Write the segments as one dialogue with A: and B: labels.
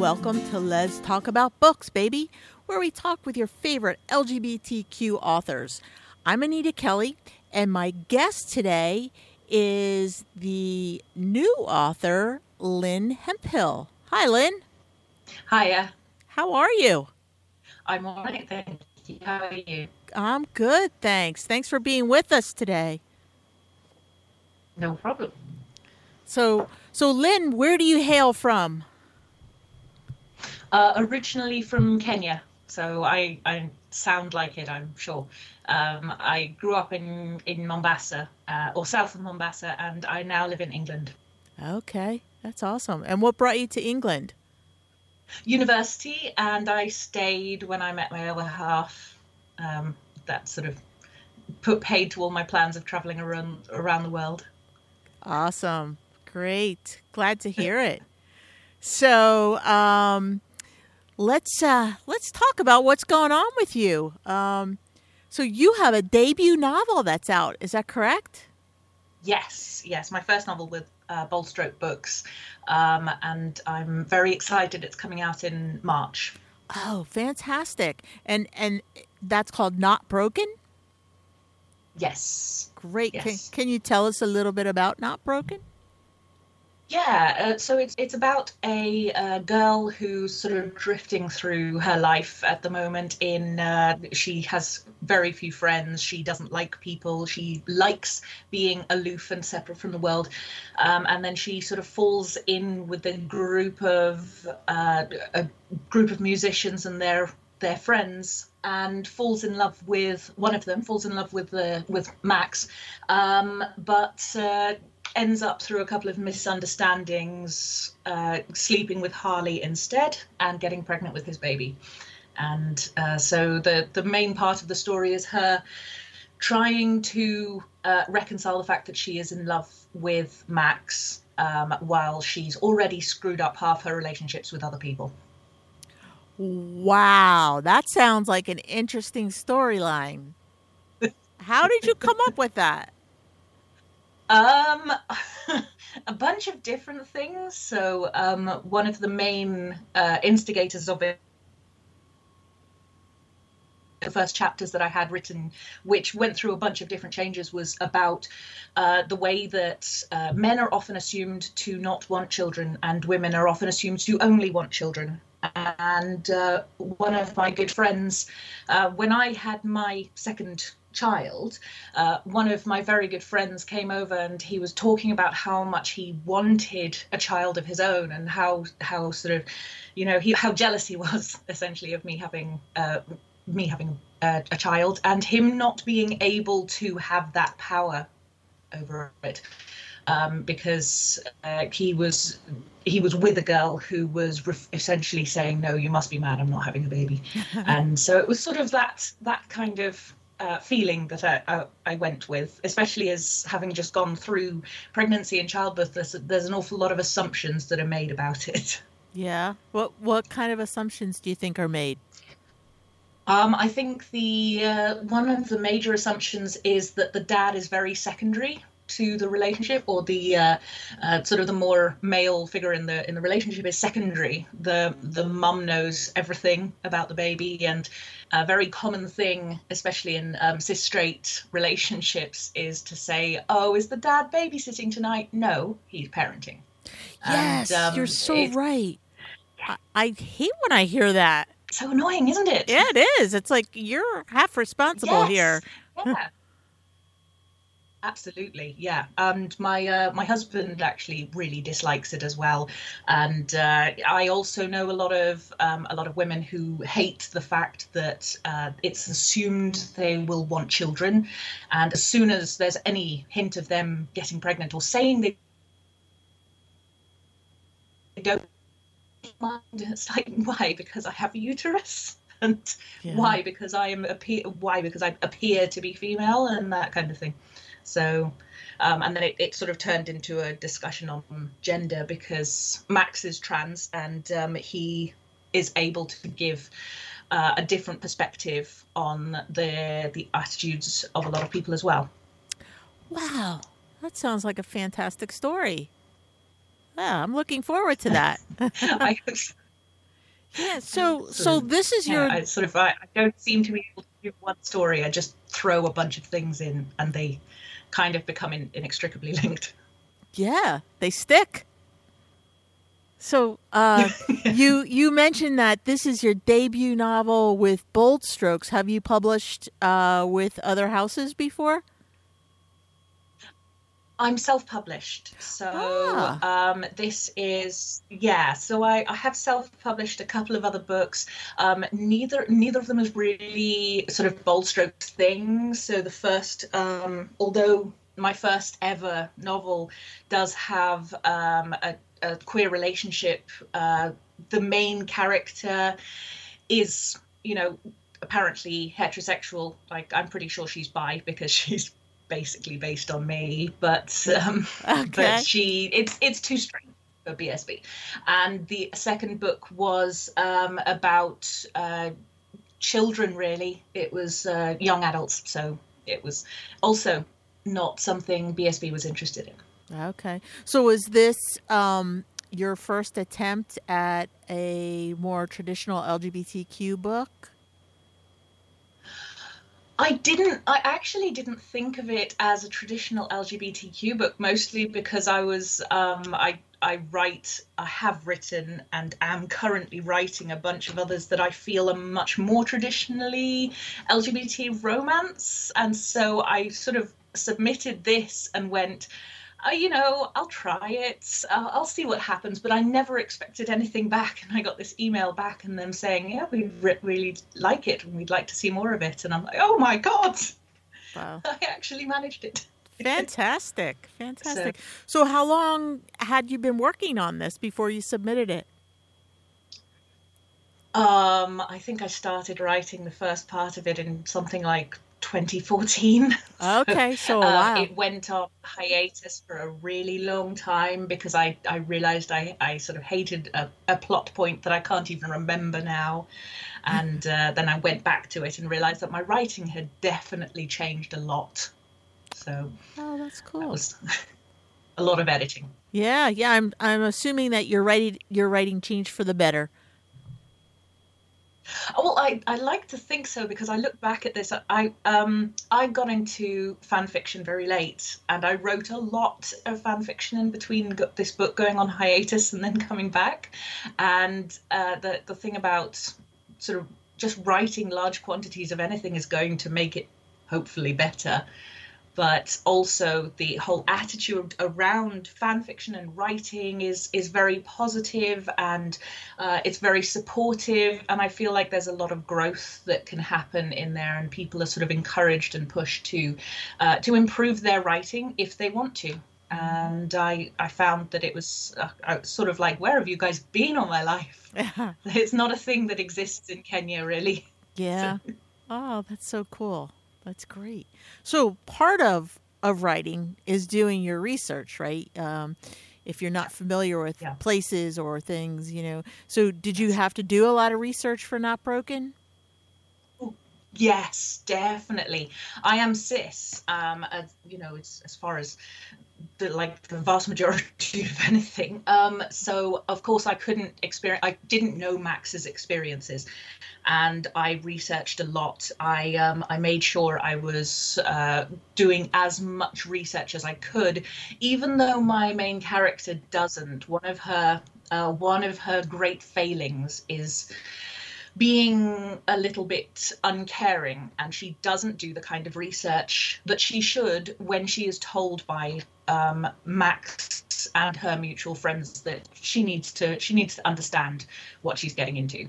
A: welcome to Let's Talk About Books, baby, where we talk with your favorite LGBTQ authors. I'm Anita Kelly, and my guest today is the new author, Lynn Hemphill. Hi, Lynn.
B: Hiya.
A: How are you?
B: I'm all right, thank you. How are you?
A: I'm good, thanks. Thanks for being with us today.
B: No problem.
A: So, so Lynn, where do you hail from?
B: Uh, originally from Kenya, so I, I sound like it, I'm sure. Um, I grew up in, in Mombasa, uh, or south of Mombasa, and I now live in England.
A: Okay, that's awesome. And what brought you to England?
B: University, and I stayed when I met my other half. Um, that sort of put paid to all my plans of traveling around around the world.
A: Awesome. Great. Glad to hear it. So, um, let's uh, let's talk about what's going on with you. Um, so you have a debut novel that's out. Is that correct?
B: Yes, yes. My first novel with uh, Bold Stroke Books, um, and I'm very excited. It's coming out in March.
A: Oh, fantastic! And and that's called Not Broken.
B: Yes.
A: Great.
B: Yes.
A: Can, can you tell us a little bit about Not Broken?
B: Yeah, uh, so it's it's about a uh, girl who's sort of drifting through her life at the moment. In uh, she has very few friends. She doesn't like people. She likes being aloof and separate from the world, um, and then she sort of falls in with a group of uh, a group of musicians and their their friends and falls in love with one of them falls in love with the with max um, but uh, ends up through a couple of misunderstandings uh, sleeping with harley instead and getting pregnant with his baby and uh, so the the main part of the story is her trying to uh, reconcile the fact that she is in love with max um, while she's already screwed up half her relationships with other people
A: Wow, that sounds like an interesting storyline. How did you come up with that?
B: Um, a bunch of different things. So, um, one of the main uh, instigators of it, the first chapters that I had written, which went through a bunch of different changes, was about uh, the way that uh, men are often assumed to not want children, and women are often assumed to only want children. And uh, one of my good friends, uh, when I had my second child, uh, one of my very good friends came over and he was talking about how much he wanted a child of his own and how how sort of, you know, he how jealous he was essentially of me having uh, me having a, a child and him not being able to have that power over it. Um, because uh, he was he was with a girl who was re- essentially saying, "No, you must be mad. I'm not having a baby," and so it was sort of that that kind of uh, feeling that I, I, I went with, especially as having just gone through pregnancy and childbirth. There's, there's an awful lot of assumptions that are made about it.
A: Yeah. What what kind of assumptions do you think are made?
B: Um, I think the uh, one of the major assumptions is that the dad is very secondary to the relationship, or the uh, uh, sort of the more male figure in the in the relationship is secondary. The the mum knows everything about the baby, and a very common thing, especially in um, cis straight relationships, is to say, "Oh, is the dad babysitting tonight?" No, he's parenting.
A: Yes,
B: And, um,
A: you're so
B: it-
A: right. I, I hate when I hear that.
B: So annoying, isn't it?
A: Yeah, it is. It's like you're half responsible here.
B: Yeah. Absolutely, yeah. And my uh, my husband actually really dislikes it as well, and uh, I also know a lot of um, a lot of women who hate the fact that uh, it's assumed they will want children, and as soon as there's any hint of them getting pregnant or saying they don't mind, it's like why? Because I have a uterus. And
A: Yeah.
B: why? Because I am appear. Why? Because I appear to be female and that kind of thing. So, um, and then it, it sort of turned into a discussion on gender because Max is trans and um, he is able to give uh, a different perspective on the the attitudes of a lot of people as well.
A: Wow, that sounds like a fantastic story. Yeah, I'm looking forward to that.
B: I hope so.
A: Yeah. So so this is your
B: yeah, I sort of I, I don't seem to be able to do one story. I just throw a bunch of things in, and they kind of become in, inextricably linked.
A: yeah they stick. So uh, you you mentioned that this is your debut novel with Bold Strokes. Have you published uh, with other houses before?
B: I'm self-published, so
A: Ah.
B: um, this is yeah. So I, I have self-published a couple of other books. Um, neither neither of them is really sort of bold strokes things. So the first, um, although my first ever novel does have um, a, a queer relationship, uh, the main character is you know apparently heterosexual. Like I'm pretty sure she's bi because she's basically based on me, but um,
A: Okay.
B: but she it's it's too strange for BSB. And the second book was um, about uh, children. Really, it was uh, young adults, so it was also not something BSB was interested in.
A: Okay. So was this um, your first attempt at a more traditional LGBTQ book?
B: I didn't. I actually didn't think of it as a traditional LGBTQ book, mostly because I was. Um, I I write. I have written and am currently writing a bunch of others that I feel are much more traditionally LGBT romance, and so I sort of submitted this and went. Uh, you know, I'll try it. Uh, I'll see what happens. But I never expected anything back, and I got this email back and them saying, "Yeah, we re- really like it, and we'd like to see more of it." And I'm like, "Oh my god,
A: Wow.
B: I actually managed it."
A: Fantastic. Fantastic. So how long had you been working on this before you submitted it?
B: Um, I think I started writing the first part of it in something like 2014.
A: Okay, so
B: Uh. It went on hiatus for a really long time because I, I realized I, I sort of hated a, a plot point that I can't even remember now. And uh, then I went back to it and realized that my writing had definitely changed a lot. So
A: Oh, that's
B: that
A: cool.
B: was a lot of editing.
A: Yeah, yeah. I'm I'm assuming that your writing your writing changed for the better.
B: Oh, Well, I, I like to think so because I look back at this. I um I got into fan fiction very late, and I wrote a lot of fan fiction in between this book going on hiatus and then coming back. And uh, the the thing about sort of just writing large quantities of anything is going to make it hopefully better. But also the whole attitude around fan fiction and writing is is very positive and uh, it's very supportive, and I feel like there's a lot of growth that can happen in there, and people are sort of encouraged and pushed to uh, to improve their writing if they want to. And I I found that it was uh, was sort of like, where have you guys been all my life? It's not a thing that exists in Kenya, really.
A: yeah. Oh, that's so cool. That's great. So part of of writing is doing your research, right? Um, if you're not familiar with
B: Yeah.
A: places or things, you know. So did you have to do a lot of research for Not Broken?
B: Yes, definitely. I am cis. Um, as, you know, it's as far as the like the vast majority of anything. Um, so of course I couldn't experience. I didn't know Max's experiences, and I researched a lot. I um, I made sure I was uh, doing as much research as I could, even though my main character doesn't. One of her uh, one of her great failings is being a little bit uncaring and she doesn't do the kind of research that she should when she is told by um, Max and her mutual friends that she needs to she needs to understand what she's getting into.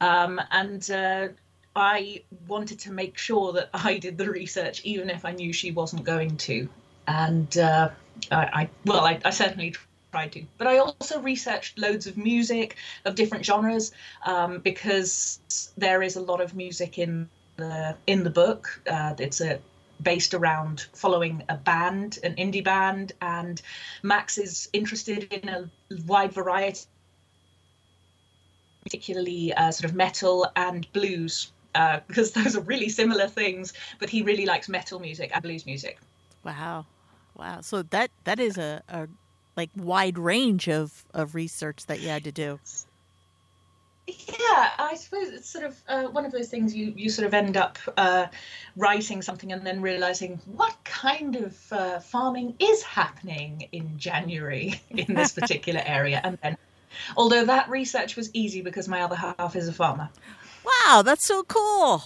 B: Um, and uh, I wanted to make sure that I did the research even if I knew she wasn't going to. And uh, I, I well I, I certainly tried to but I also researched loads of music of different genres um, because there is a lot of music in the in the book. Uh, it's a based around following a band, an indie band, and Max is interested in a wide variety, particularly uh, sort of metal and blues. Uh, because those are really similar things, but he really likes metal music and blues music.
A: Wow. Wow. So that that is a, a like wide range of, of research that you had to do.
B: yeah, I suppose it's sort of uh, one of those things you, you sort of end up uh, writing something and then realizing what kind of uh, farming is happening in January in this particular area. And then, although that research was easy because my other half is a farmer.
A: Wow, that's so cool.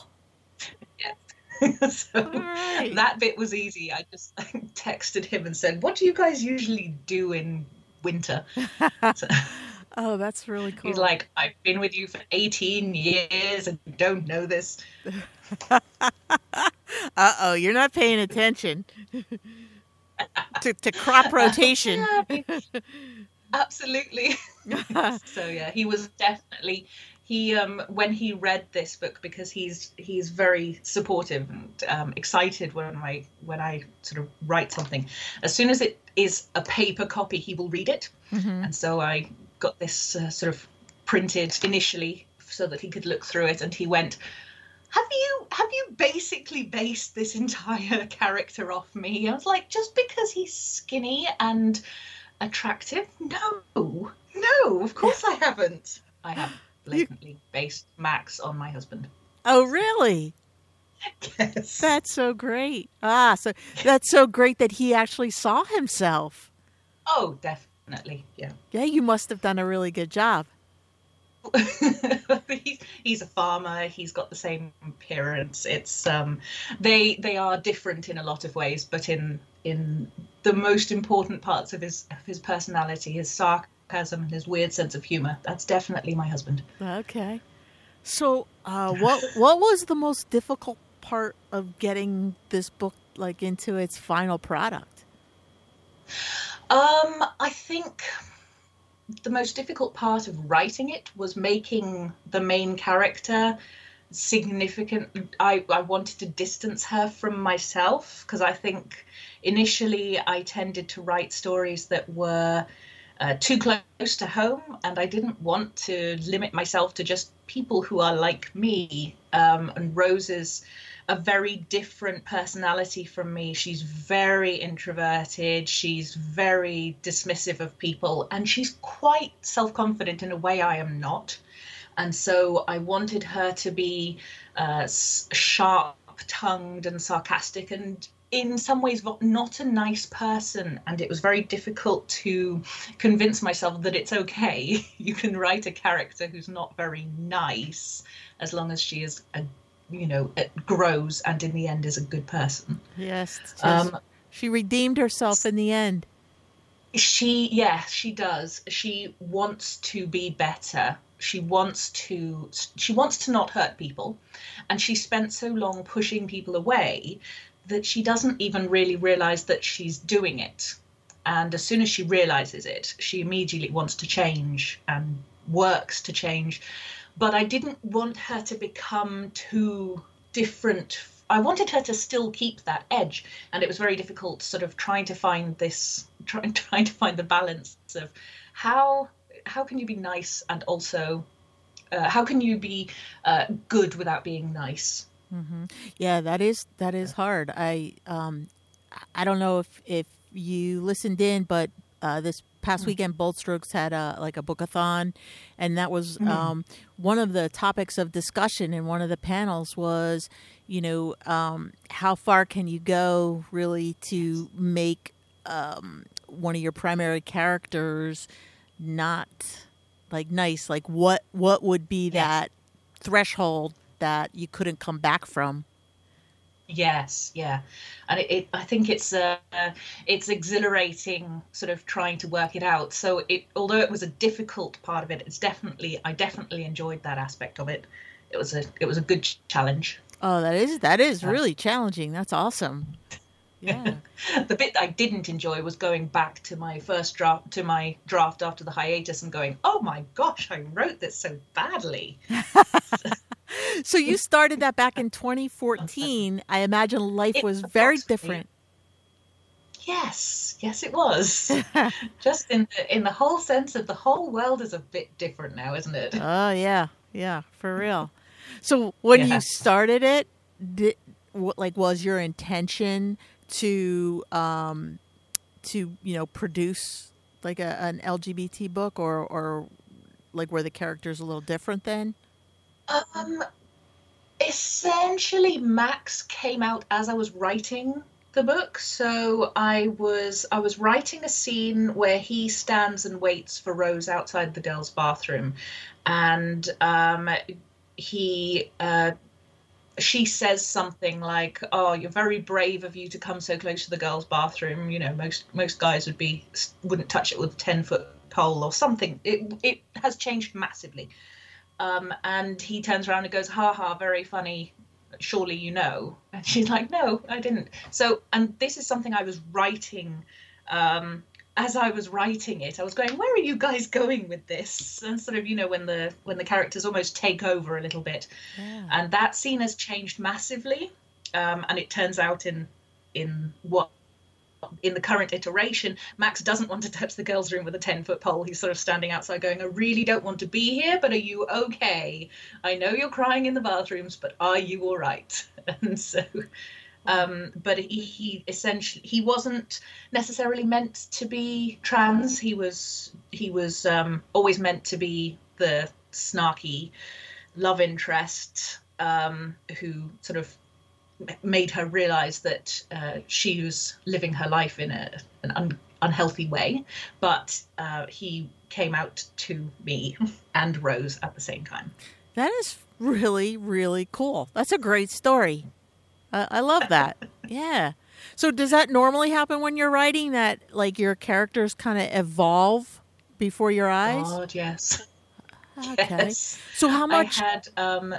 B: so right. that bit was easy. I just texted him and said, What do you guys usually do in winter? So,
A: Oh, that's really cool.
B: He's like, I've been with you for 18 years and don't know this.
A: uh oh, you're not paying attention to, to crop rotation.
B: Absolutely. so yeah, he was definitely he um when he read this book because he's he's very supportive and um, excited when I when I sort of write something. As soon as it is a paper copy, he will read it, mm-hmm. and so I got this uh, sort of printed initially so that he could look through it, and he went, "Have you have you basically based this entire character off me?" I was like, "Just because he's skinny and attractive? No, no, of course I haven't. I have blatantly based Max on my husband."
A: Oh, really?
B: Yes.
A: That's so great. Ah, so that's so great that he actually saw himself.
B: Oh, definitely definitely. Yeah.
A: Yeah, you must have done a really good job.
B: he's, he's a farmer. He's got the same appearance. It's um, they they are different in a lot of ways, but in in the most important parts of his of his personality, his sarcasm and his weird sense of humor. That's definitely my husband.
A: Okay. So, uh, what what was the most difficult part of getting this book like into its final product?
B: Um, I think the most difficult part of writing it was making the main character significant. I, I wanted to distance her from myself because I think initially I tended to write stories that were uh, too close to home, and I didn't want to limit myself to just people who are like me. Um, and Rose's a very different personality from me. She's very introverted, she's very dismissive of people, and she's quite self confident in a way I am not. And so I wanted her to be uh, sharp tongued and sarcastic and in some ways not a nice person and it was very difficult to convince myself that it's okay. You can write a character who's not very nice as long as she is a you know grows and in the end is a good person.
A: Yes um, she redeemed herself in the end.
B: She yeah she does. She wants to be better. She wants to she wants to not hurt people and she spent so long pushing people away that she doesn't even really realize that she's doing it and as soon as she realizes it she immediately wants to change and works to change but I didn't want her to become too different. I wanted her to still keep that edge, and it was very difficult, sort of trying to find this, trying trying to find the balance of how how can you be nice and also uh, how can you be uh, good without being nice.
A: Mm-hmm. Yeah, that is that is hard. I um, I don't know if if you listened in, but uh, this past mm. weekend, Bold Strokes had a like a bookathon, and that was mm. um, one of the topics of discussion. in one of the panels was, you know, um, how far can you go really to make um, one of your primary characters not like nice? Like what what would be yeah. that threshold that you couldn't come back from?
B: Yes, yeah, and it, it I think it's uh, it's exhilarating, sort of trying to work it out. So it, although it was a difficult part of it, it's definitely I definitely enjoyed that aspect of it. It was a it was a good challenge.
A: Oh, that is that is really challenging. That's awesome. Yeah.
B: the bit I didn't enjoy was going back to my first draft to my draft after the hiatus and going, "Oh my gosh, I wrote this so badly."
A: so you started that back in 2014. I imagine life was very different.
B: Yes, yes, it was. Just in the, in the whole sense of the whole world is a bit different now, isn't it?
A: Oh yeah, yeah, for real. So when yeah. you started it, did, what like was your intention to um to you know produce like a, an LGBT book or or like were the characters a little different then?
B: Um, essentially, Max came out as I was writing the book. So I was I was writing a scene where he stands and waits for Rose outside the girls' bathroom, and um, he. Uh, she says something like, "Oh, you're very brave of you to come so close to the girls' bathroom. You know, most most guys would be wouldn't touch it with a ten foot pole or something." It it has changed massively. Um, and he turns around and goes, "Ha ha, very funny. Surely you know. And she's like no i didn't. So and this is something i was writing um as i was writing it i was going where are you guys going with this? And sort of you know when the when the characters almost take over a little bit. Yeah. and that scene has changed massively um and it turns out in in what in the current iteration, Max doesn't want to touch the girls' room with a 10 foot pole. He's sort of standing outside going, I really don't want to be here, but are you okay? I know you're crying in the bathrooms, but are you all right? And so, um, but he, he essentially, he wasn't necessarily meant to be trans. He was, he was um, always meant to be the snarky love interest um, who sort of made her realize that uh, she was living her life in a, an un- unhealthy way. But uh, he came out to me and Rose at the same time.
A: That is really, really cool. That's a great story. Uh, I love that. yeah. So, does that normally happen when you're writing that, like, your characters kind of evolve before your eyes?
B: God, yes.
A: Okay. Yes. So, how much?
B: I had. Um...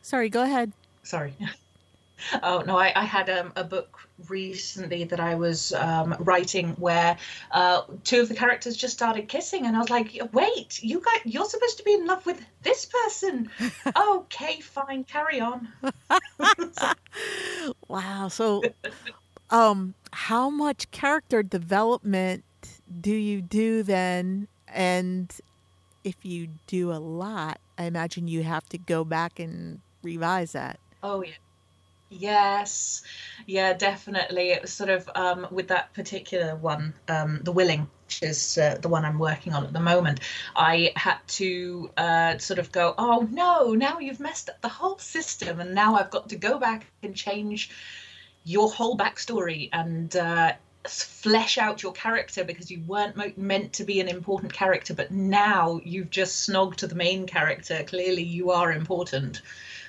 A: Sorry, go ahead
B: sorry. oh no, I, I had um, a book recently that I was um, writing where uh, two of the characters just started kissing, and I was like, "Wait, you got you're supposed to be in love with this person." okay, fine, carry on.
A: wow. So, um, how much character development do you do then? And if you do a lot, I imagine you have to go back and revise that.
B: Oh yeah. Yes, yeah, definitely. It was sort of um, with that particular one, um, the willing, which is uh, the one I'm working on at the moment. I had to uh, sort of go, oh no, now you've messed up the whole system, and now I've got to go back and change your whole backstory and uh, flesh out your character because you weren't mo- meant to be an important character, but now you've just snogged to the main character. Clearly, you are important.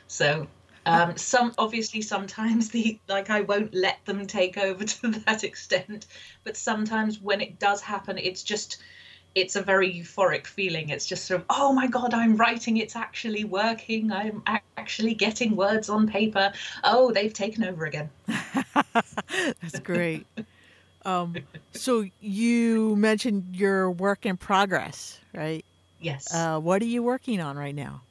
B: So um, some obviously sometimes the like I won't let them take over to that extent, but sometimes when it does happen, it's just it's a very euphoric feeling. It's just sort of oh my god, I'm writing. It's actually working. I'm actually getting words on paper. Oh, they've taken over again.
A: That's great. um, so you mentioned your work in progress, right?
B: Yes.
A: Uh, what are you working on right now?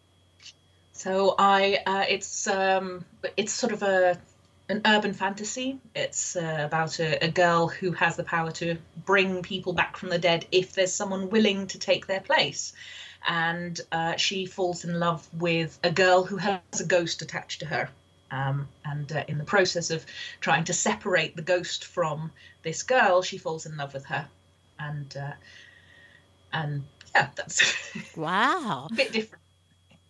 B: So I, uh, it's um, it's sort of a an urban fantasy. It's uh, about a, a, girl who has the power to bring people back from the dead if there's someone willing to take their place. And uh, she falls in love with a girl who has a ghost attached to her. Um, and uh, in the process of trying to separate the ghost from this girl, she falls in love with her. And uh, and yeah, that's
A: wow,
B: a bit different.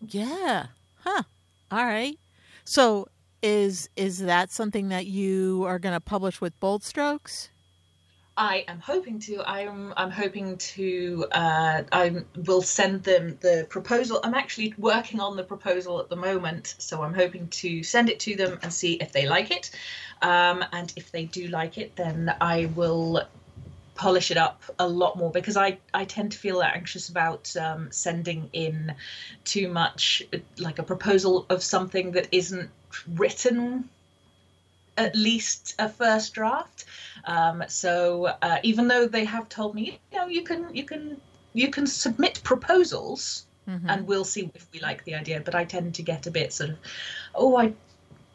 A: Yeah. Huh. All right. So is is that something that you are going to publish with Bold Strokes?
B: I am hoping to. I'm I'm hoping to. Uh, I will send them the proposal. I'm actually working on the proposal at the moment, so I'm hoping to send it to them and see if they like it. Um, and if they do like it, then I will polish it up a lot more because I, I tend to feel anxious about um, sending in too much, like a proposal of something that isn't written at least a first draft. Um, so uh, even though they have told me, you know, you can you can you can submit proposals. Mm-hmm. And we'll see if we like the idea. But I tend to get a bit sort of, oh, I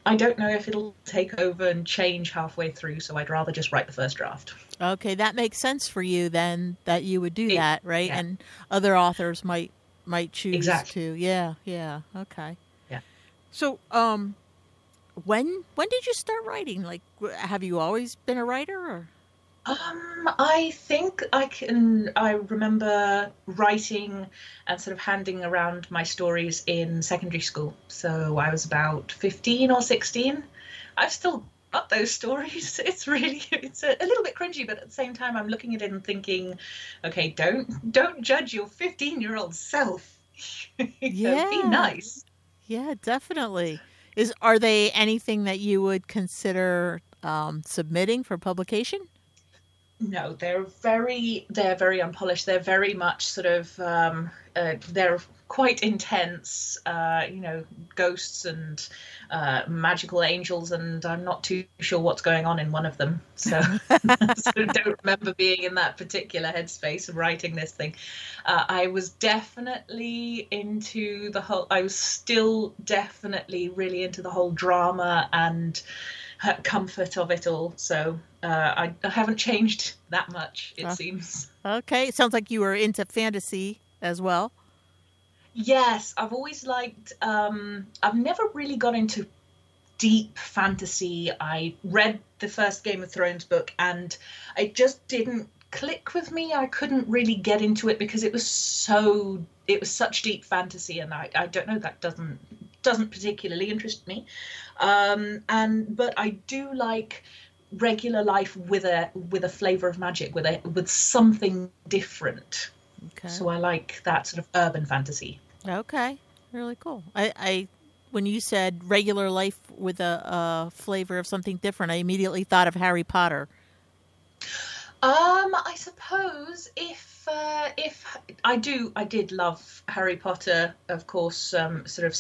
B: I don't know if it'll take over and change halfway through, so I'd rather just write the first draft.
A: Okay, that makes sense for you then that you would do that, right? Yeah. And other authors might might choose
B: exactly.
A: to. Yeah, yeah. Okay.
B: Yeah.
A: So, um when when did you start writing? Like have you always been a writer or
B: Um, I think I can. I remember writing and sort of handing around my stories in secondary school. So I was about 15 or 16. I've still those stories. It's really, it's a, a little bit cringy, but at the same time, I'm looking at it and thinking, okay, don't don't judge your 15 year old self.
A: Yeah.
B: Be nice.
A: Yeah, definitely. Is are they anything that you would consider um, submitting for publication?
B: No, they're very they're very unpolished. They're very much sort of um, uh, they're quite intense. Uh, you know, ghosts and uh, magical angels, and I'm not too sure what's going on in one of them. So, so don't remember being in that particular headspace of writing this thing. Uh, I was definitely into the whole. I was still definitely really into the whole drama and comfort of it all. So uh, I, I, haven't changed that much, it uh, seems.
A: Okay, it sounds like you were into fantasy as well.
B: Yes, I've always liked. Um, I've never really got into deep fantasy. I read the first Game of Thrones book, and it just didn't click with me. I couldn't really get into it because it was so. It was such deep fantasy, and I, I don't know. That doesn't doesn't particularly interest me. Um, and but I do like regular life with a with a flavor of magic, with a with something different. Okay. So I like that sort of urban fantasy.
A: Okay, really cool. I, I when you said regular life with a, a flavor of something different, I immediately thought of Harry Potter.
B: Um, I suppose if uh, if I do, I did love Harry Potter, of course. Um, sort of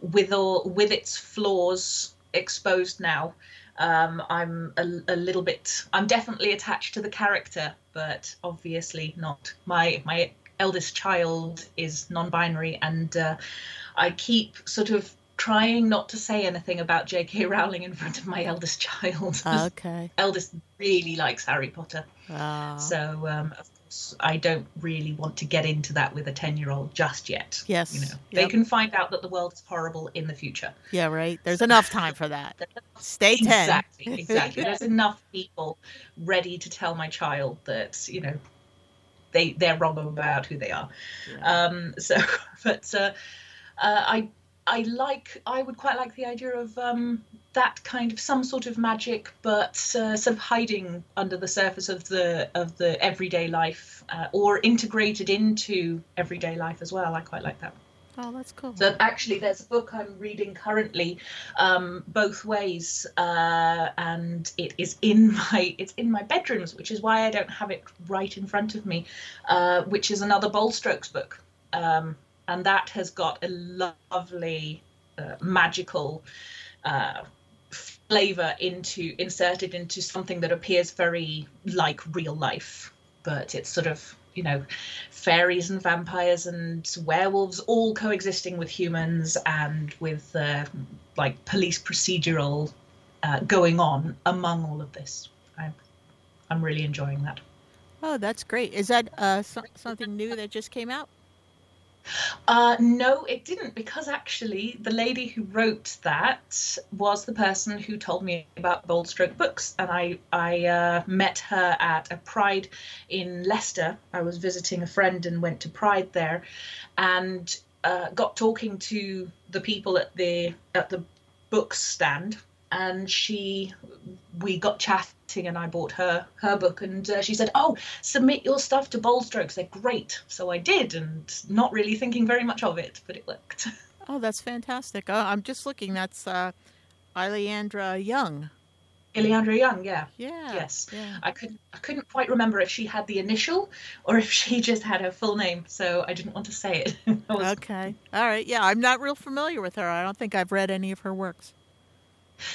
B: with all with its flaws exposed now um, i'm a, a, little bit i'm definitely attached to the character but obviously not my my eldest child is non-binary and uh, i keep sort of trying not to say anything about j.k rowling in front of my eldest child
A: okay
B: eldest really likes harry potter
A: oh.
B: so um, of course I don't really want to get into that with a 10 year old just yet.
A: Yes.
B: You know, yep. they can find out that the world is horrible in the future.
A: Yeah, right. There's enough time for that. Stay 10.
B: Exactly. Exactly. There's enough people ready to tell my child that, you know, they, they're wrong about who they are. Yeah. Um, so, but uh, uh, I I like I would quite like the idea of um, that kind of some sort of magic, but uh, sort of hiding under the surface of the of the everyday life, uh, or integrated into everyday life as well. I quite like that.
A: Oh, that's cool.
B: So actually, there's a book I'm reading currently, um, both ways, uh, and it is in my it's in my bedrooms, which is why I don't have it right in front of me. Uh, which is another Bold Strokes book. Um, and that has got a lovely uh, magical uh, flavor into inserted into something that appears very like real life but it's sort of you know fairies and vampires and werewolves all coexisting with humans and with uh, like police procedural uh, going on among all of this. I'm, I'm really enjoying that.
A: Oh that's great. Is that uh, so- something new that just came out
B: uh, no, it didn't, because actually the lady who wrote that was the person who told me about Bold Stroke Books, and I I uh, met her at a Pride in Leicester. I was visiting a friend and went to Pride there, and uh, got talking to the people at the at the book stand and she we got chatting and i bought her her book and uh, she said oh submit your stuff to bold strokes they're great so i did and not really thinking very much of it but it worked
A: oh that's fantastic uh, i'm just looking that's uh Ileandra Young.
B: Ileandra Young, yeah.
A: Yeah.
B: Yes.
A: Yeah.
B: I couldn't I couldn't quite remember if she had the initial or if she just had her full name, so I didn't want to say it.
A: was... Okay. All right. Yeah, I'm not real familiar with her. I don't think I've read any of her works.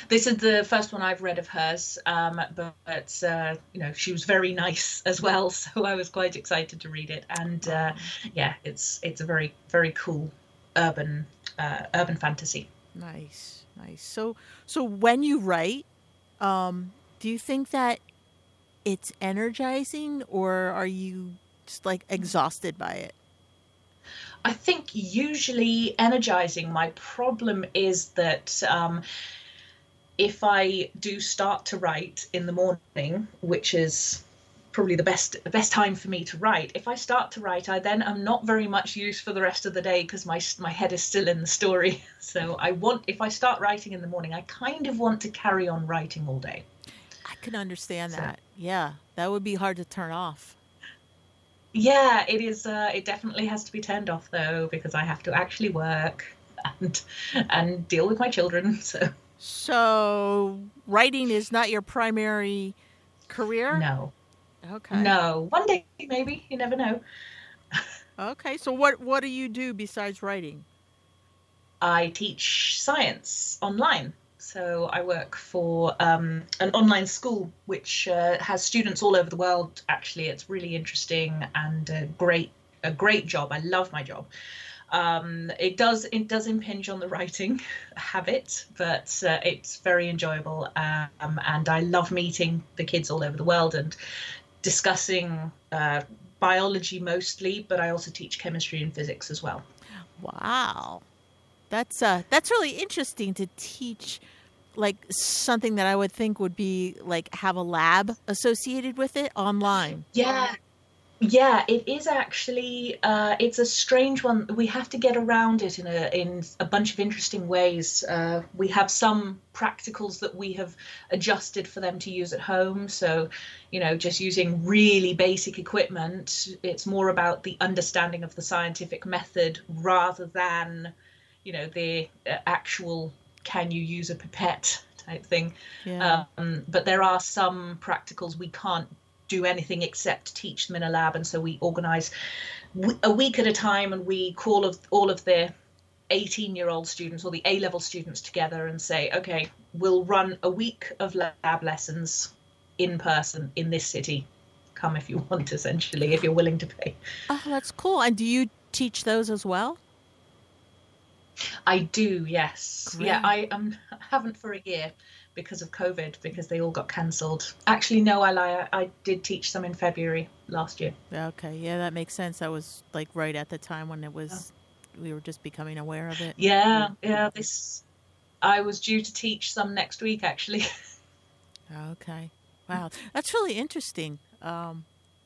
B: This is the first one I've read of hers, um, but uh, you know she was very nice as well, so I was quite excited to read it. And uh, yeah, it's it's a very very cool urban uh, urban fantasy.
A: Nice, nice. So so when you write, um, do you think that it's energizing, or are you just like exhausted by it?
B: I think usually energizing. My problem is that. Um, if I do start to write in the morning, which is probably the best the best time for me to write. If I start to write, I then am not very much use for the rest of the day because my my head is still in the story. So I want if I start writing in the morning, I kind of want to carry on writing all day.
A: I can understand so, that. Yeah, that would be hard to turn off.
B: Yeah, it is. Uh, it definitely has to be turned off though because I have to actually work and and deal with my children. So.
A: So writing is not your primary career.
B: No.
A: Okay.
B: No, one day maybe. You never know.
A: okay, so what what do you do besides writing?
B: I teach science online. So I work for um, an online school which uh, has students all over the world. Actually, it's really interesting and a great a great job. I love my job. Um, it does it does impinge on the writing habit, but uh, it's very enjoyable, um, and I love meeting the kids all over the world and discussing uh, biology mostly, but I also teach chemistry and physics as well.
A: Wow, that's uh, that's really interesting to teach like something that I would think would be like have a lab associated with it online.
B: Yeah, yeah, it is actually. Uh, it's a strange one. We have to get around it in a in a bunch of interesting ways. Uh, we have some practicals that we have adjusted for them to use at home. So, you know, just using really basic equipment. It's more about the understanding of the scientific method rather than, you know, the uh, actual can you use a pipette type thing. Yeah. Um, but there are some practicals we can't do anything except teach them in a lab. And so we organise a week at a time, and we call of all of the 18 year old students or the A level students together and say, okay, we'll run a week of lab lessons in person in this city. Come if you want, essentially, if you're willing to pay.
A: Oh, that's cool. And do you teach those as well?
B: I do, yes. Great. Yeah, I um, haven't for a year because of COVID because they all got cancelled. Actually, no, I lie. I, I did teach some in February last year.
A: Okay, yeah, that makes sense. That was like right at the time when it was, oh. we were just becoming aware of it.
B: Yeah, yeah. This, I was due to teach some next week actually.
A: okay, wow, that's really interesting. Um,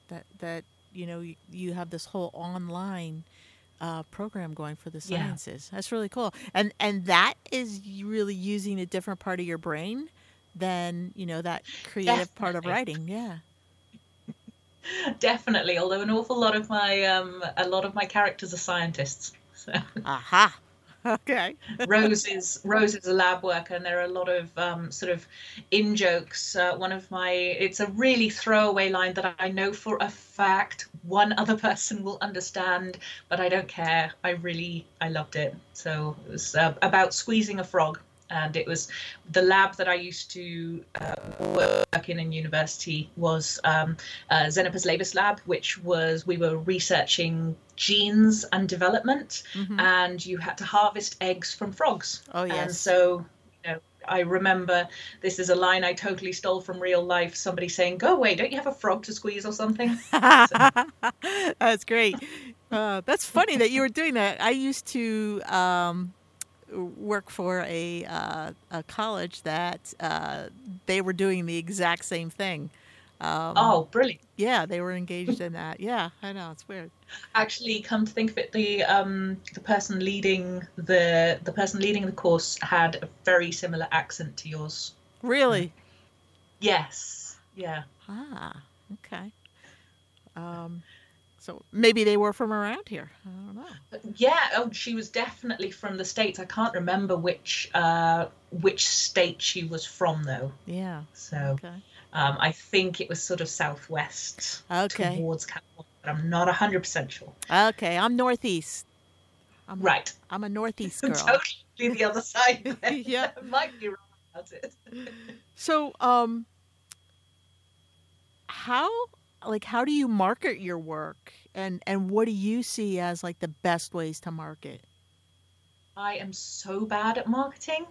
A: that that you know you, you have this whole online uh, program going for the sciences. Yeah. That's really cool. And and that is really using a different part of your brain than you know that creative Definitely. part of writing. Yeah.
B: Definitely. Although an awful lot of my um, a lot of my characters are scientists. So.
A: Aha. Okay.
B: Rose is Rose is a lab worker, and there are a lot of um, sort of in jokes. Uh, one of my it's a really throwaway line that I know for a fact one other person will understand, but I don't care. I really I loved it. So it was uh, about squeezing a frog and it was the lab that I used to uh, work in in university was um, uh, Xenopus laevis lab, which was we were researching genes and development, mm-hmm. and you had to harvest eggs from frogs.
A: Oh yes.
B: And so, you know, I remember this is a line I totally stole from real life. Somebody saying, "Go away! Don't you have a frog to squeeze or something?"
A: so. That's great. Uh, that's funny that you were doing that. I used to. Um, work for a uh, a college that uh, they were doing the exact same thing.
B: Um, oh, brilliant!
A: Yeah, they were engaged in that. Yeah, I know it's weird.
B: Actually, come to think of it, the um, the person leading the the person leading the course had a very similar accent to yours.
A: Really?
B: Yes. Yeah.
A: Ah. Okay. Um, so maybe they were from around here. I don't know.
B: Yeah, oh, she was definitely from the states. I can't remember which uh, which state she was from though.
A: Yeah.
B: So okay. Um, I think it was sort of southwest okay. towards California, but I'm not hundred percent sure.
A: Okay, I'm northeast. I'm,
B: right.
A: I'm a northeast girl.
B: totally the other side. yeah, might be wrong about it.
A: so, um, how like how do you market your work and and what do you see as like the best ways to market
B: i am so bad at marketing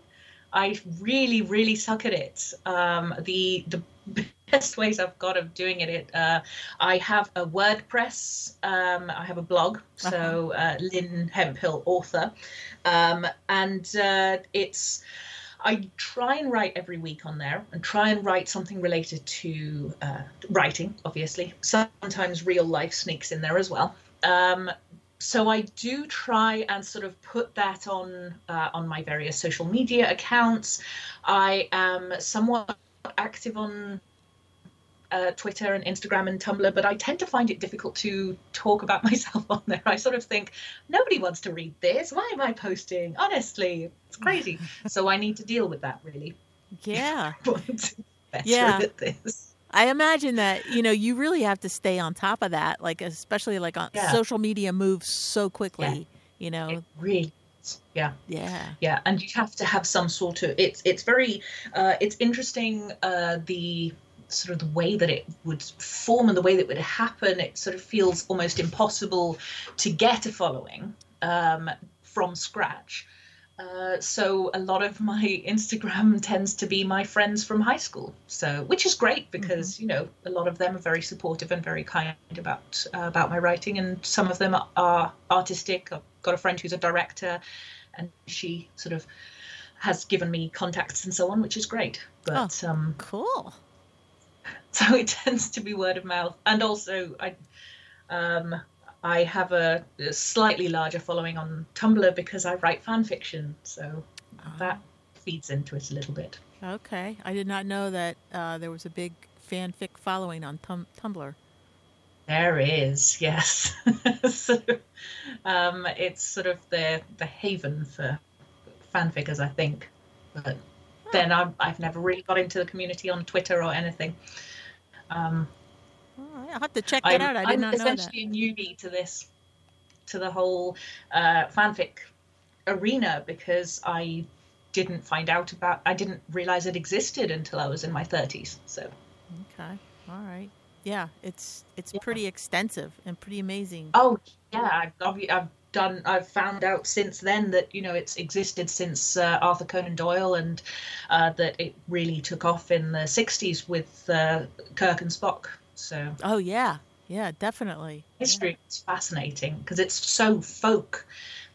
B: i really really suck at it um, the the best ways i've got of doing it, uh, i have a wordpress um, i have a blog so uh-huh. uh, lynn hemphill author um, and uh, it's I try and write every week on there and try and write something related to uh, writing, obviously. Sometimes real life sneaks in there as well. Um, so I do try and sort of put that on uh, on my various social media accounts. I am somewhat active on uh, Twitter and Instagram and Tumblr, but I tend to find it difficult to talk about myself on there. I sort of think nobody wants to read this. Why am I posting? Honestly, it's crazy. so I need to deal with that really.
A: Yeah. yeah. I imagine that you know you really have to stay on top of that, like especially like on yeah. social media moves so quickly. Yeah. You know,
B: it really yeah
A: yeah
B: yeah and you have to have some sort of it's it's very uh it's interesting uh the sort of the way that it would form and the way that it would happen it sort of feels almost impossible to get a following um from scratch uh, so a lot of my Instagram tends to be my friends from high school. So which is great because mm-hmm. you know a lot of them are very supportive and very kind about uh, about my writing, and some of them are artistic. I've got a friend who's a director, and she sort of has given me contacts and so on, which is great. But
A: oh, um, cool.
B: So it tends to be word of mouth, and also I. Um, I have a, a, slightly larger following on Tumblr because I write fan fiction, so oh. that feeds into it a little bit.
A: Okay, I did not know that uh, there was a big fanfic following on tum- Tumblr.
B: There is, yes. so, um, it's sort of the the haven for fanfickers, I think. But oh. then i have never really got into the community on Twitter or anything. Um,
A: I'll have to check that I'm, out. I did I'm not
B: know that. essentially a newbie to this, to the whole uh, fanfic arena because I didn't find out about. I didn't realize it existed until I was in my thirties. So.
A: Okay. All right. Yeah, it's it's yeah. pretty extensive and pretty amazing.
B: Oh yeah, I've, I've done. I've found out since then that you know it's existed since uh, Arthur Conan Doyle, and uh, that it really took off in the '60s with uh, Kirk and Spock. So.
A: Oh yeah, yeah, definitely.
B: History
A: yeah.
B: is fascinating because it's so folk,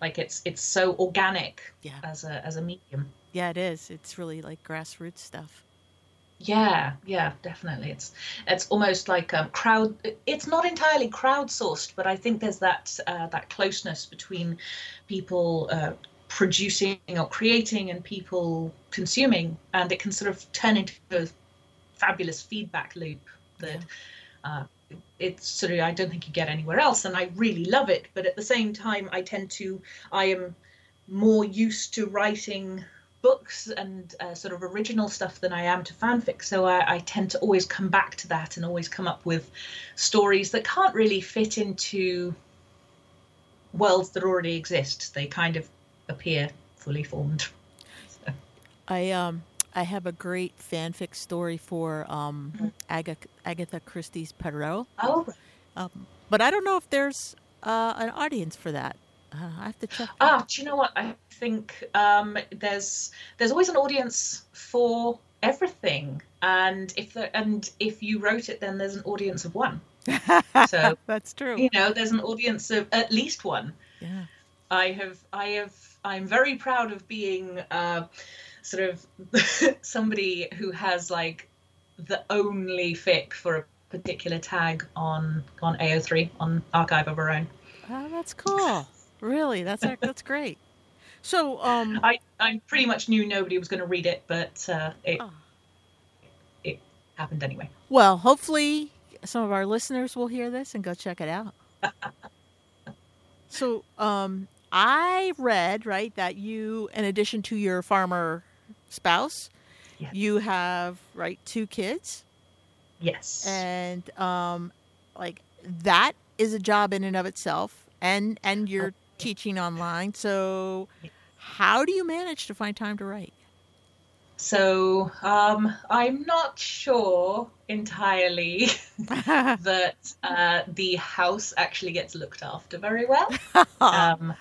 B: like it's it's so organic.
A: Yeah.
B: As a as a medium.
A: Yeah, it is. It's really like grassroots stuff.
B: Yeah, yeah, definitely. It's it's almost like um, crowd. It's not entirely crowdsourced, but I think there's that uh, that closeness between people uh, producing or creating and people consuming, and it can sort of turn into a fabulous feedback loop that uh, it's sort of I don't think you get anywhere else, and I really love it. But at the same time, I tend to I am more used to writing books and uh, sort of original stuff than I am to fanfic. So I, I, tend to always come back to that and always come up with stories that can't really fit into worlds that already exist. They kind of appear fully formed. So.
A: I um I have a great fanfic story for um, mm-hmm. Agatha, Agatha Christie's Poirot.
B: Oh.
A: Um, but I don't know if there's uh, an audience for that. Uh, I have to check.
B: Ah, do you know what? I think um, there's there's always an audience for everything, and if the, and if you wrote it, then there's an audience of one.
A: So that's true.
B: You know, there's an audience of at least one.
A: Yeah.
B: I have I have I'm very proud of being. Uh, sort of somebody who has like the only fic for a particular tag on on AO3 on Archive of Our Own.
A: Oh, that's cool. Really, that's that's great. So, um,
B: I I pretty much knew nobody was going to read it, but uh, it oh. it happened anyway.
A: Well, hopefully, some of our listeners will hear this and go check it out. so, um, I read right that you, in addition to your farmer spouse. Yes. You have right two kids.
B: Yes.
A: And um, like that is a job in and of itself, and and you're okay. Teaching online. So, how do you manage to find time to write?
B: So um, I'm not sure entirely that uh, the house actually gets looked after very well. um,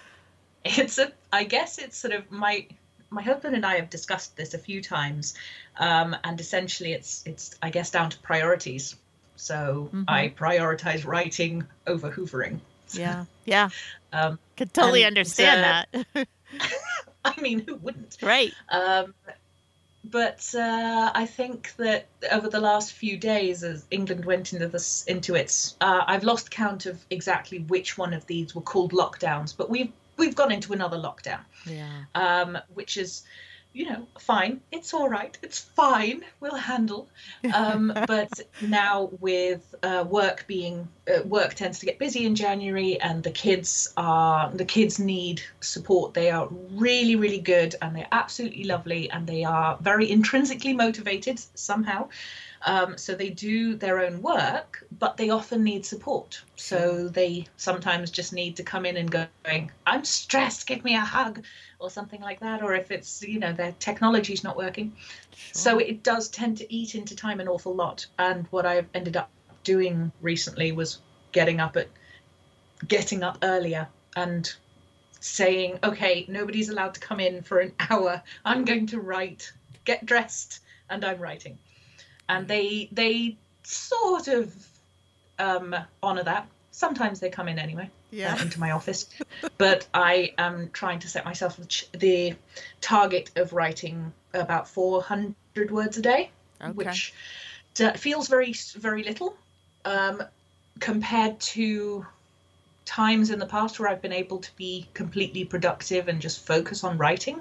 B: it's a, I guess it's sort of my my husband and I have discussed this a few times, um, and essentially, it's it's I guess down to priorities. So mm-hmm. I prioritize writing over hoovering.
A: Yeah, yeah. um, Could totally and, understand uh, that.
B: I mean, who wouldn't?
A: Right.
B: Um, but uh, I think that over the last few days, as England went into this into its, uh, I've lost count of exactly which one of these were called lockdowns, but we've we've gone into another lockdown.
A: Yeah.
B: Um, which is, you know, fine. It's all right. It's fine. We'll handle. Um, but now with uh, work being work tends to get busy in January, and the kids are the kids need support. They are really really good, and they're absolutely lovely, and they are very intrinsically motivated somehow. Um, so they do their own work, but they often need support. So they sometimes just need to come in and go, I'm stressed, give me a hug, or something like that. Or if it's, you know, their technology's not working. So it does tend to eat into time an awful lot. And what I've ended up doing recently was getting up at getting up earlier and saying, okay, nobody's allowed to come in for an hour. I'm going to write, get dressed, and I'm writing and they they sort of um, honor that. Sometimes they come in anyway
A: Yeah.
B: uh, into my office, but I am trying to set myself the target of writing about 400 words a day,
A: Okay.
B: which d- feels very very little um, compared to times in the past where I've been able to be completely productive and just focus on writing.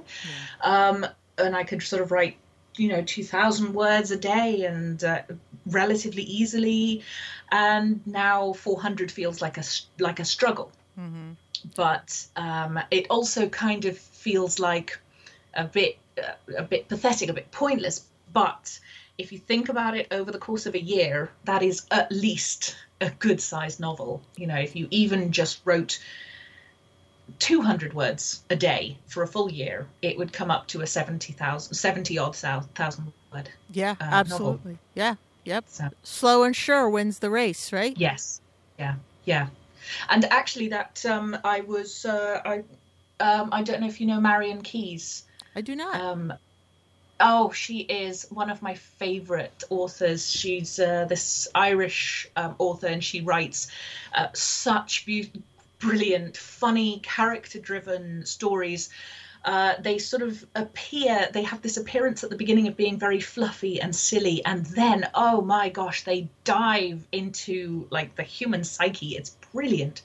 B: Um, and I could sort of write, you know, 2,000 words a day and uh, relatively easily. And now 400 feels like a like a struggle.
A: Mm-hmm.
B: But um, it also kind of feels like a bit uh, a bit pathetic, a bit pointless. But if you think about it over the course of a year, that is at least a good sized novel. You know, if you even just wrote 200 words a day for a full year, it would come up to a 70,000, 70 odd thousand word.
A: Yeah,
B: uh, novel.
A: absolutely. Yeah. Yep.
B: So,
A: Slow and sure wins the race, right?
B: yes. Yeah. Yeah. And actually, that um, I was, uh, I, um, I don't know if you know Marian Keyes.
A: I do not.
B: Um, oh, she is one of my favorite authors. She's uh, this Irish um, author, and she writes uh, such beau- brilliant, funny, character-driven stories. Uh, they sort of appear, they have this appearance at the beginning of being very fluffy and silly, and then, oh my gosh, they dive into like the human psyche. It's brilliant.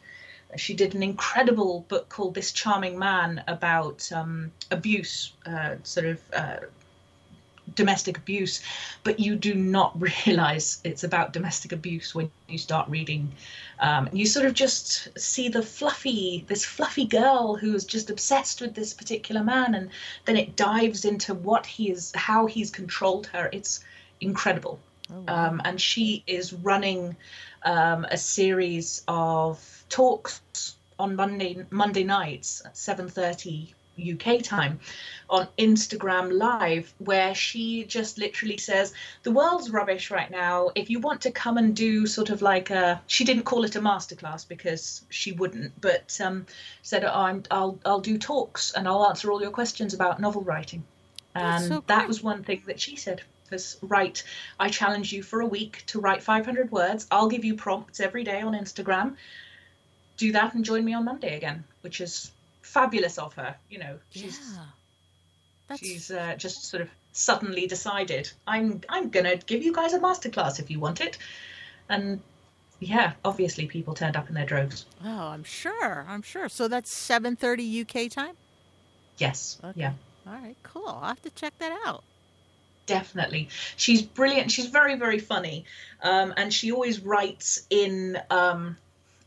B: She did an incredible book called This Charming Man about um, abuse, uh, sort of uh, domestic abuse, but you do not realize it's about domestic abuse when you start reading. Um, you sort of just see the fluffy, this fluffy girl who's just obsessed with this particular man, and then it dives into what he is, how he's controlled her. It's incredible.
A: Oh.
B: Um, and she is running um, a series of talks on Monday Monday nights at seven thirty UK time on Instagram Live, where she just literally says the world's rubbish right now. If you want to come and do sort of like a, she didn't call it a masterclass because she wouldn't, but um, said oh, I'm, I'll I'll do talks and I'll answer all your questions about novel writing, and
A: so
B: that was one thing that she said was write I challenge you for a week to write 500 words. I'll give you prompts every day on Instagram. Do that and join me on Monday again, which is fabulous of her. You know, she's
A: yeah. That's
B: she's uh, just sort of suddenly decided I'm I'm gonna give you guys a masterclass if you want it, and yeah, obviously people turned up in their droves.
A: oh, I'm sure. I'm sure. So that's 7:30 UK time.
B: Yes,
A: Okay.
B: yeah.
A: All right, cool. I'll have to check that out.
B: definitely she's brilliant she's very very funny um, and she always writes in um,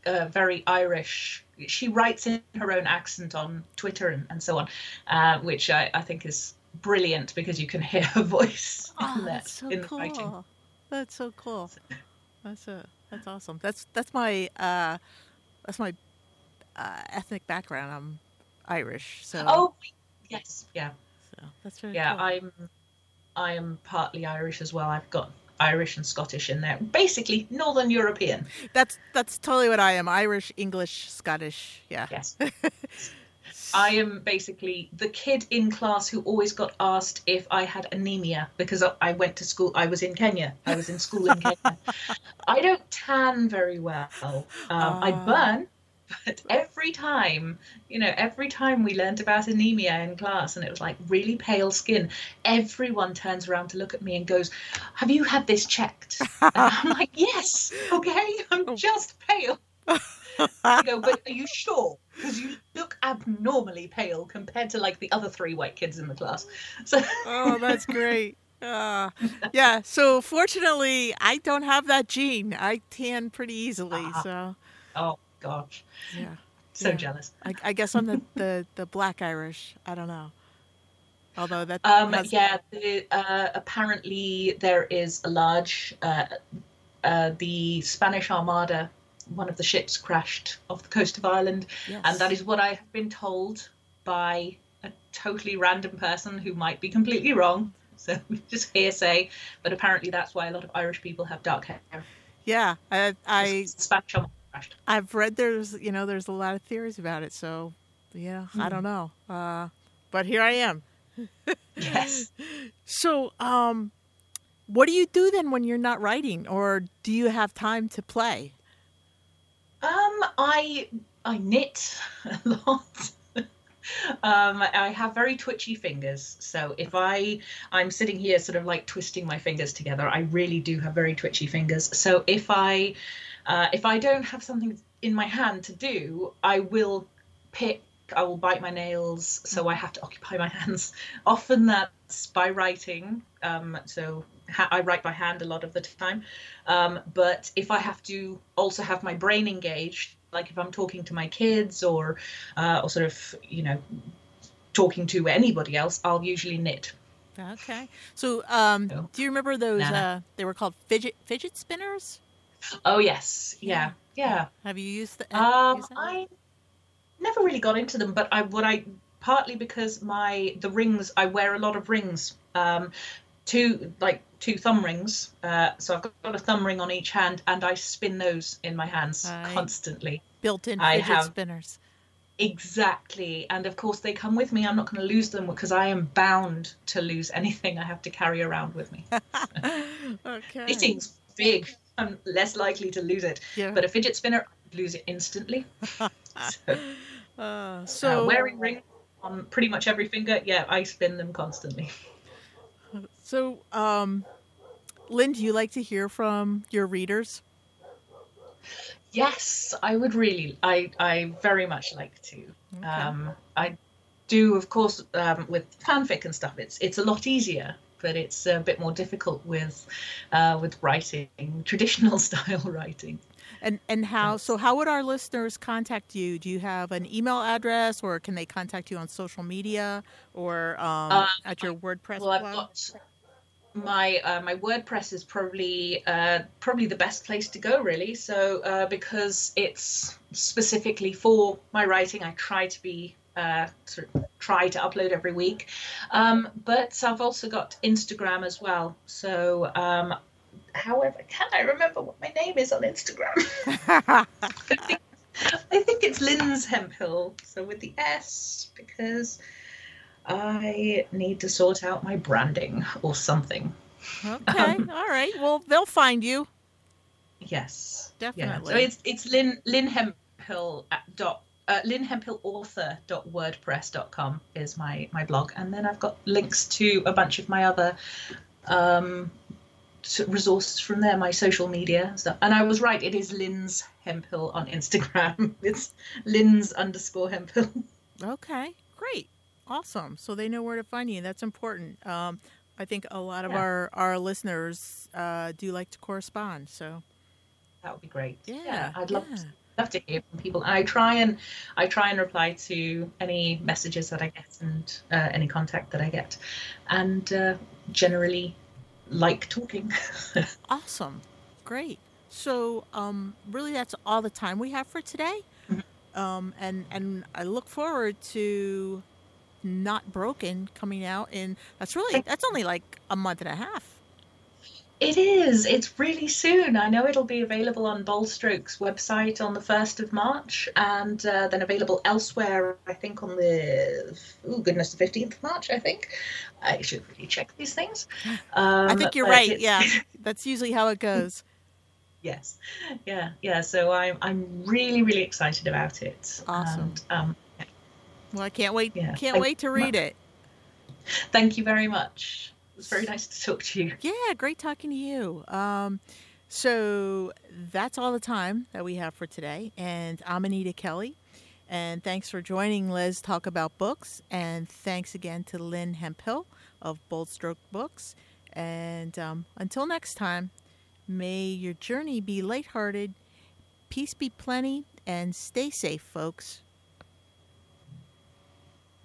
B: uh, very irish she writes in her own accent on twitter and, and so on uh, which I, I think is brilliant because you can hear her voice
A: Oh,
B: in, the,
A: that's so
B: in
A: cool.
B: writing
A: That's so cool. That's a that's awesome. That's that's my uh, that's my uh, ethnic background. I'm Irish, so
B: oh yes yeah
A: so that's very
B: yeah
A: cool.
B: i'm i am partly irish as well i've got irish and scottish in there basically northern european
A: That's that's totally what I am. Irish, English, Scottish. Yeah.
B: yes I am basically the kid in class who always got asked if I had anemia because I- went to school. I was in Kenya. I was in school in Kenya. I don't tan very well. Um, I
A: Ah.
B: burn, but every time, you know, every time we learned about anemia in class and it was like really pale skin, everyone turns around to look at me and goes, Have you had this checked? And I'm like, Yes, okay, I'm
A: Oh.
B: just pale. I go, but are you sure? Because you look abnormally pale compared to like the other three white kids in the class. So
A: oh, that's great. Uh, yeah. So fortunately, I don't have that gene. I tan pretty easily.
B: Ah.
A: So
B: oh gosh,
A: yeah.
B: so
A: Yeah.
B: jealous.
A: I, I guess I'm the, the, the black Irish. I don't know. Although that
B: Um,
A: has-
B: yeah, the, uh, apparently there is a large, uh, uh, the Spanish Armada, one of the ships crashed off the coast of Ireland,
A: yes.
B: and that is what I have been told by a totally random person who might be completely wrong. So just hearsay, but apparently that's why a lot of Irish people have dark hair.
A: yeah. I, I
B: Spanish Armada.
A: I've read there's you know there's a lot of theories about it. So yeah, I
B: Hmm.
A: don't know. Uh, but here I am.
B: Yes.
A: So um, what do you do then when you're not writing, or do you have time to play?
B: Um, I I knit a lot. um, I have very twitchy fingers, so if I I'm sitting here sort of like twisting my fingers together, I really do have very twitchy fingers. So if I uh, if I don't have something in my hand to do, I will pick. I will bite my nails, so I have to occupy my hands. Often that's by writing. Um, so ha- I write by hand a lot of the time. Um, but if I have to also have my brain engaged, like if I'm talking to my kids or uh, or sort of you know talking to anybody else, I'll usually knit.
A: Okay. So um, do you remember those? Uh, they were called fidget fidget spinners.
B: Oh yes, yeah, yeah.
A: Have you used the?
B: Um,
A: used?
B: I never really got into them, but I what I partly because my the rings I wear a lot of rings. Um, two like two thumb rings. Uh, so I've got a thumb ring on each hand, and I spin those in my hands
A: Right.
B: constantly.
A: built-in
B: I
A: fidget
B: have-
A: spinners.
B: Exactly, and of course they come with me. I'm not going to lose them because I am bound to lose anything I have to carry around with me.
A: okay.
B: Knitting's big. I'm less likely to lose it,
A: Yeah.
B: but a fidget spinner, I'd lose it instantly. so,
A: uh,
B: so
A: so
B: wearing rings on pretty much every finger, yeah, I spin them constantly.
A: So, um, Lynn, do you like to hear from your readers?
B: Yes, I would really. I I very much like to.
A: Okay.
B: Um, I do, of course, um, with fanfic and stuff. It's it's a lot easier, but it's a bit more difficult with uh, with writing, traditional style writing.
A: And and how? So, how would our listeners contact you? Do you have an email address, or can they contact you on social media, or um,
B: Uh,
A: at your WordPress
B: Well, I've got my uh, my WordPress is probably uh, probably the best place to go, really. So uh, because it's specifically for my writing, I try to be uh, sort of try to upload every week. Um, but I've also got Instagram as well. So um, however, can I remember what my name is on Instagram? I think it's Lynn's Hemphill. So with the S because. I need to sort out my branding or something.
A: okay, all right. Well, they'll find you.
B: Yes.
A: Definitely.
B: Yeah. So it's it's Lynn Lynn Hemphill at dot uh, lynnhemphillauthor.wordpress.com is my my blog, and then I've got links to a bunch of my other um, resources from there, my social media and stuff. And I was right; it is Lynn's Hemphill on Instagram. it's Lynn's underscore Hemphill.
A: Okay, great, awesome. So they know where to find you. That's important. Um, I think a lot of
B: Yeah.
A: our our listeners uh, do like to correspond. So
B: That would be great.
A: Yeah,
B: I'd love
A: yeah.
B: to, love to hear from people. I try and I try and reply to any messages that I get and uh, any contact that I get, and uh, generally like talking.
A: awesome, great. So um, really, that's all the time we have for today.
B: Mhm.
A: Um, and and I look forward to not broken coming out in that's really that's only like a month and a half.
B: It is. It's really soon. I know it'll be available on Bold Strokes website on the first of March, and uh, then available elsewhere. I think on the oh goodness, the fifteenth of March. I think. I should really check these things. Um,
A: I think you're right. Yeah, that's usually how it goes.
B: yes, yeah, yeah. So I'm I'm really really excited about it.
A: Awesome.
B: And, um,
A: Well, I can't wait.
B: Yeah.
A: Can't
B: Thank
A: wait to read it.
B: thank you very much. It was very nice to talk to you.
A: Yeah, great talking to you. Um, so that's all the time that we have for today. And I'm Anita Kelly. And thanks for joining Liz Talk About Books. And thanks again to Lynn Hemphill of Bold Strokes Books. And um, until next time, may your journey be lighthearted, peace be plenty, and stay safe, folks.